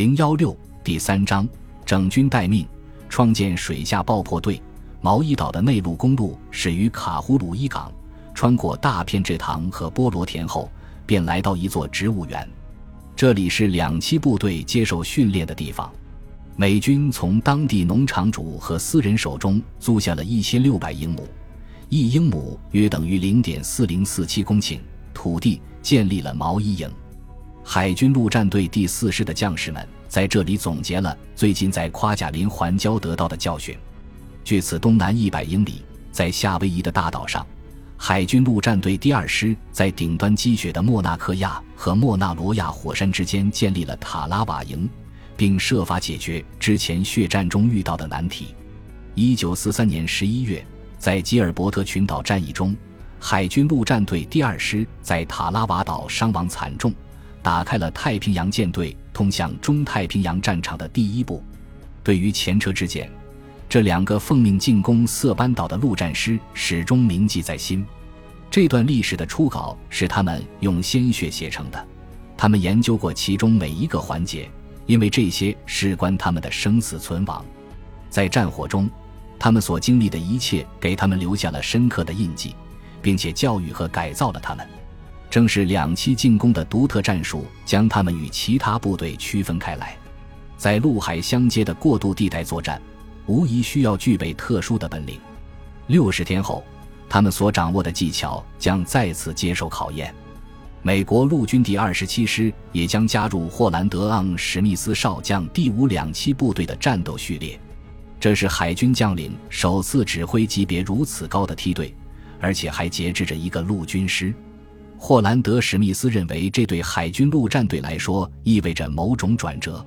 零幺六第三章整军待命，创建水下爆破队。毛伊岛的内陆公路始于卡胡鲁伊港，穿过大片制糖和菠萝田后，便来到一座植物园。这里是两栖部队接受训练的地方。美军从当地农场主和私人手中租下了一千六百英亩，一英亩约等于零点四零四七公顷土地，建立了毛伊营。海军陆战队第四师的将士们在这里总结了最近在夸贾林环礁得到的教训。距此东南一百英里，在夏威夷的大岛上，海军陆战队第二师在顶端积雪的莫纳克亚和莫纳罗亚火山之间建立了塔拉瓦营，并设法解决之前血战中遇到的难题。一九四三年十一月，在吉尔伯特群岛战役中，海军陆战队第二师在塔拉瓦岛伤亡惨重。打开了太平洋舰队通向中太平洋战场的第一步。对于前车之鉴，这两个奉命进攻色班岛的陆战师始终铭记在心。这段历史的初稿是他们用鲜血写成的，他们研究过其中每一个环节，因为这些事关他们的生死存亡。在战火中，他们所经历的一切给他们留下了深刻的印记，并且教育和改造了他们。正是两栖进攻的独特战术，将他们与其他部队区分开来。在陆海相接的过渡地带作战，无疑需要具备特殊的本领。六十天后，他们所掌握的技巧将再次接受考验。美国陆军第二十七师也将加入霍兰德昂·史密斯少将第五两栖部队的战斗序列。这是海军将领首次指挥级别如此高的梯队，而且还节制着一个陆军师。霍兰德·史密斯认为，这对海军陆战队来说意味着某种转折。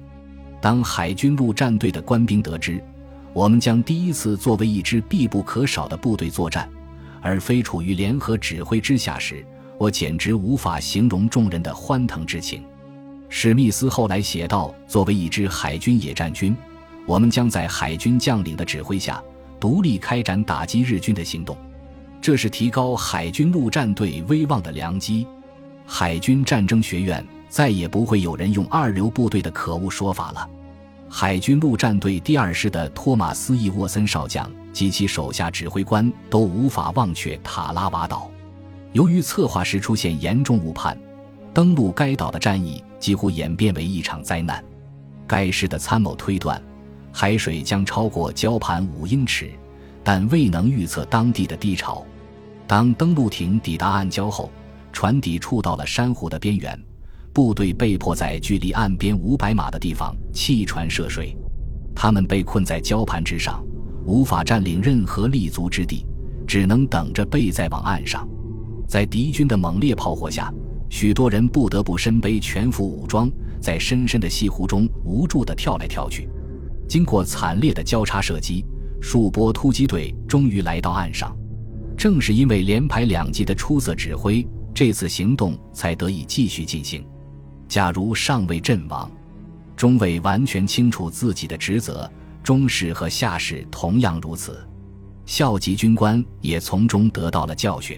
当海军陆战队的官兵得知，我们将第一次作为一支必不可少的部队作战，而非处于联合指挥之下时，我简直无法形容众人的欢腾之情。史密斯后来写道：“作为一支海军野战军，我们将在海军将领的指挥下，独立开展打击日军的行动。”这是提高海军陆战队威望的良机。海军战争学院再也不会有人用“二流部队”的可恶说法了。海军陆战队第二师的托马斯·伊沃森少将及其手下指挥官都无法忘却塔拉瓦岛。由于策划时出现严重误判，登陆该岛的战役几乎演变为一场灾难。该师的参谋推断，海水将超过礁盘五英尺，但未能预测当地的低潮。当登陆艇抵达暗礁后，船底触到了珊瑚的边缘，部队被迫在距离岸边五百码的地方弃船涉水。他们被困在礁盘之上，无法占领任何立足之地，只能等着被载往岸上。在敌军的猛烈炮火下，许多人不得不身背全副武装，在深深的西湖中无助地跳来跳去。经过惨烈的交叉射击，数波突击队终于来到岸上。正是因为连排两级的出色指挥，这次行动才得以继续进行。假如上尉阵亡，中尉完全清楚自己的职责，中士和下士同样如此，校级军官也从中得到了教训。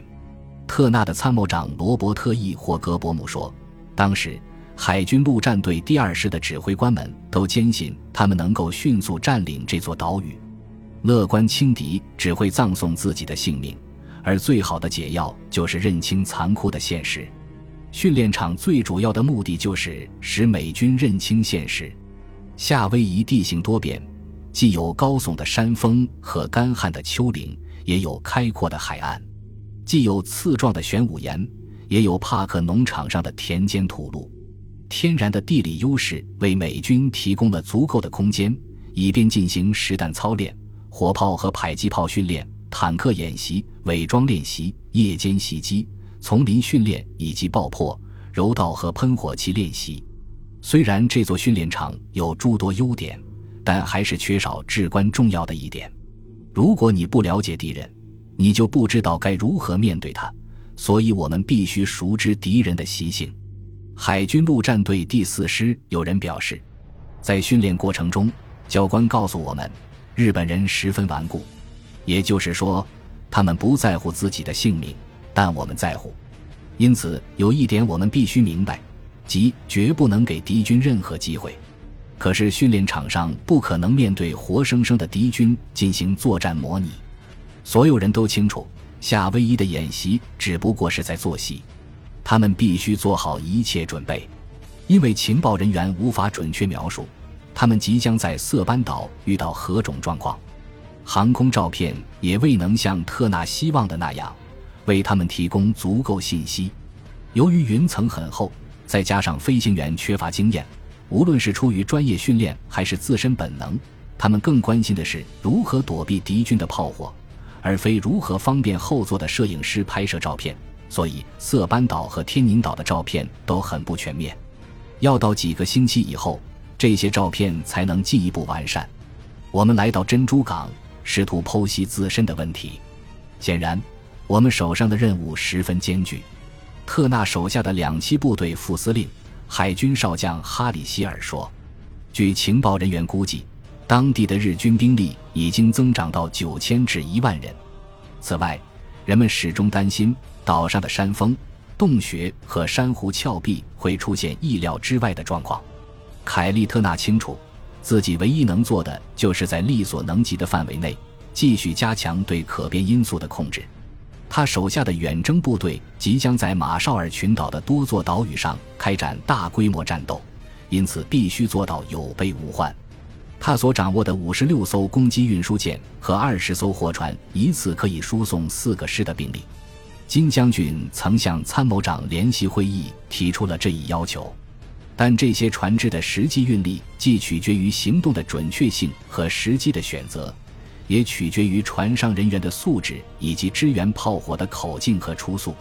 特纳的参谋长罗伯特 ·E· 霍格伯姆说：“当时海军陆战队第二师的指挥官们都坚信他们能够迅速占领这座岛屿，乐观轻敌只会葬送自己的性命。”而最好的解药就是认清残酷的现实。训练场最主要的目的就是使美军认清现实。夏威夷地形多变，既有高耸的山峰和干旱的丘陵，也有开阔的海岸；既有刺状的玄武岩，也有帕克农场上的田间土路。天然的地理优势为美军提供了足够的空间，以便进行实弹操练、火炮和迫击炮训练。坦克演习、伪装练习、夜间袭击、丛林训练以及爆破、柔道和喷火器练习。虽然这座训练场有诸多优点，但还是缺少至关重要的一点：如果你不了解敌人，你就不知道该如何面对他。所以我们必须熟知敌人的习性。海军陆战队第四师有人表示，在训练过程中，教官告诉我们，日本人十分顽固。也就是说，他们不在乎自己的性命，但我们在乎。因此，有一点我们必须明白，即绝不能给敌军任何机会。可是训练场上不可能面对活生生的敌军进行作战模拟。所有人都清楚，夏威夷的演习只不过是在做戏，他们必须做好一切准备，因为情报人员无法准确描述他们即将在色班岛遇到何种状况。航空照片也未能像特纳希望的那样，为他们提供足够信息。由于云层很厚，再加上飞行员缺乏经验，无论是出于专业训练还是自身本能，他们更关心的是如何躲避敌军的炮火，而非如何方便后座的摄影师拍摄照片。所以，色班岛和天宁岛的照片都很不全面，要到几个星期以后，这些照片才能进一步完善。我们来到珍珠港。试图剖析自身的问题，显然，我们手上的任务十分艰巨。特纳手下的两栖部队副司令、海军少将哈里希尔说：“据情报人员估计，当地的日军兵力已经增长到九千至一万人。此外，人们始终担心岛上的山峰、洞穴和珊瑚峭壁会出现意料之外的状况。”凯利特纳清楚。自己唯一能做的，就是在力所能及的范围内，继续加强对可变因素的控制。他手下的远征部队即将在马绍尔群岛的多座岛屿上开展大规模战斗，因此必须做到有备无患。他所掌握的五十六艘攻击运输舰和二十艘货船，一次可以输送四个师的兵力。金将军曾向参谋长联席会议提出了这一要求。但这些船只的实际运力既取决于行动的准确性和时机的选择，也取决于船上人员的素质以及支援炮火的口径和初速。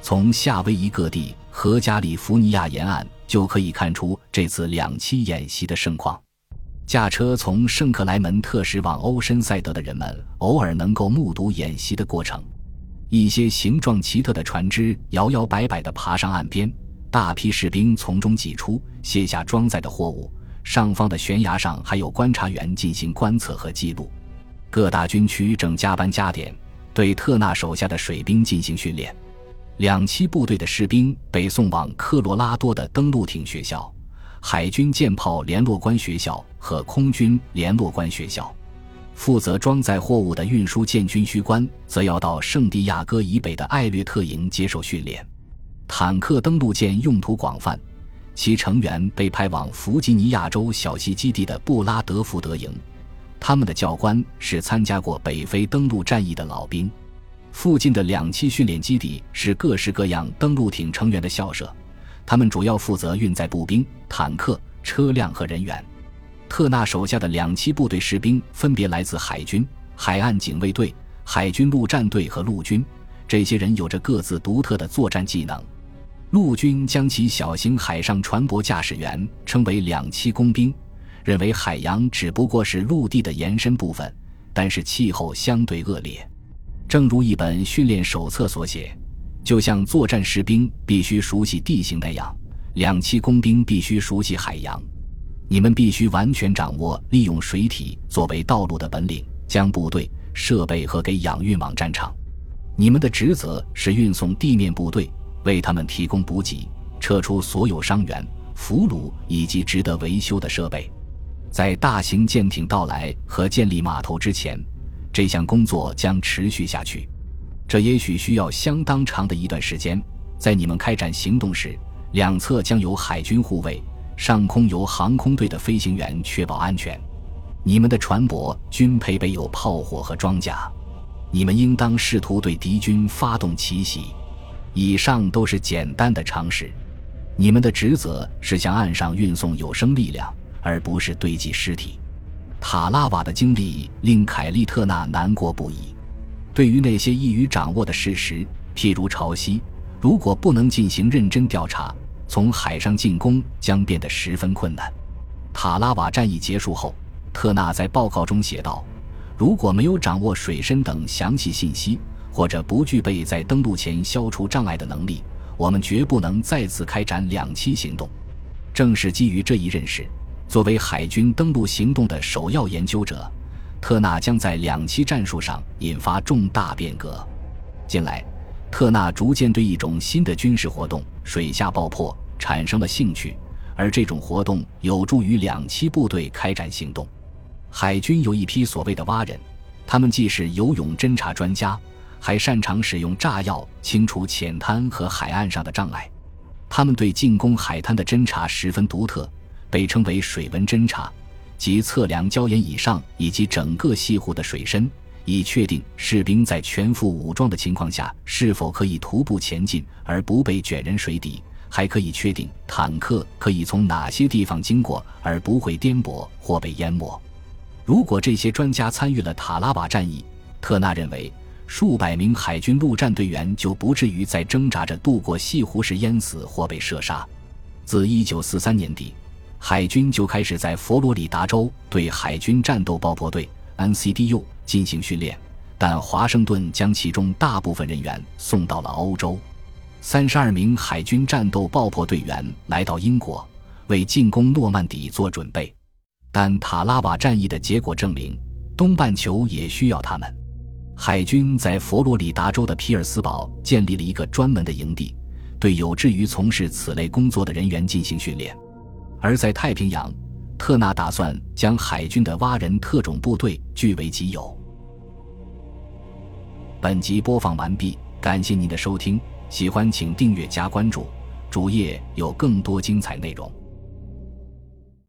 从夏威夷各地和加利福尼亚沿岸就可以看出这次两栖演习的盛况。驾车从圣克莱门特驶往欧申塞德的人们偶尔能够目睹演习的过程。一些形状奇特的船只摇摇摆摆地爬上岸边。大批士兵从中挤出，卸下装载的货物。上方的悬崖上还有观察员进行观测和记录。各大军区正加班加点，对特纳手下的水兵进行训练。两栖部队的士兵被送往科罗拉多的登陆艇学校、海军舰炮联络官学校和空军联络官学校。负责装载货物的运输舰军需官则要到圣地亚哥以北的艾略特营接受训练。坦克登陆舰用途广泛，其成员被派往弗吉尼亚州小溪基地的布拉德福德营，他们的教官是参加过北非登陆战役的老兵。附近的两栖训练基地是各式各样登陆艇成员的校舍，他们主要负责运载步兵、坦克、车辆和人员。特纳手下的两栖部队士兵分别来自海军、海岸警卫队、海军陆战队和陆军，这些人有着各自独特的作战技能。陆军将其小型海上船舶驾驶员称为两栖工兵，认为海洋只不过是陆地的延伸部分，但是气候相对恶劣。正如一本训练手册所写，就像作战士兵必须熟悉地形那样，两栖工兵必须熟悉海洋。你们必须完全掌握利用水体作为道路的本领，将部队、设备和给养运往战场。你们的职责是运送地面部队。为他们提供补给，撤出所有伤员、俘虏以及值得维修的设备。在大型舰艇到来和建立码头之前，这项工作将持续下去。这也许需要相当长的一段时间。在你们开展行动时，两侧将有海军护卫，上空由航空队的飞行员确保安全。你们的船舶均配备有炮火和装甲。你们应当试图对敌军发动奇袭。以上都是简单的常识。你们的职责是向岸上运送有生力量，而不是堆积尸体。塔拉瓦的经历令凯利特纳难过不已。对于那些易于掌握的事实，譬如潮汐，如果不能进行认真调查，从海上进攻将变得十分困难。塔拉瓦战役结束后，特纳在报告中写道：“如果没有掌握水深等详细信息。”或者不具备在登陆前消除障碍的能力，我们绝不能再次开展两栖行动。正是基于这一认识，作为海军登陆行动的首要研究者，特纳将在两栖战术上引发重大变革。近来，特纳逐渐对一种新的军事活动——水下爆破产生了兴趣，而这种活动有助于两栖部队开展行动。海军有一批所谓的蛙人，他们既是游泳侦察专家，还擅长使用炸药清除浅滩和海岸上的障碍。他们对进攻海滩的侦察十分独特，被称为水文侦察，即测量礁岩以上以及整个西湖的水深，以确定士兵在全副武装的情况下是否可以徒步前进而不被卷人水底，还可以确定坦克可以从哪些地方经过而不会颠簸或被淹没。如果这些专家参与了塔拉瓦战役，特纳认为。数百名海军陆战队员就不至于在挣扎着渡过西湖时淹死或被射杀。自1943年底，海军就开始在佛罗里达州对海军战斗爆破队 （NCDU） 进行训练，但华盛顿将其中大部分人员送到了欧洲。三十二名海军战斗爆破队员来到英国，为进攻诺曼底做准备。但塔拉瓦战役的结果证明，东半球也需要他们。海军在佛罗里达州的皮尔斯堡建立了一个专门的营地，对有志于从事此类工作的人员进行训练。而在太平洋，特纳打算将海军的蛙人特种部队据为己有。本集播放完毕，感谢您的收听，喜欢请订阅加关注，主页有更多精彩内容。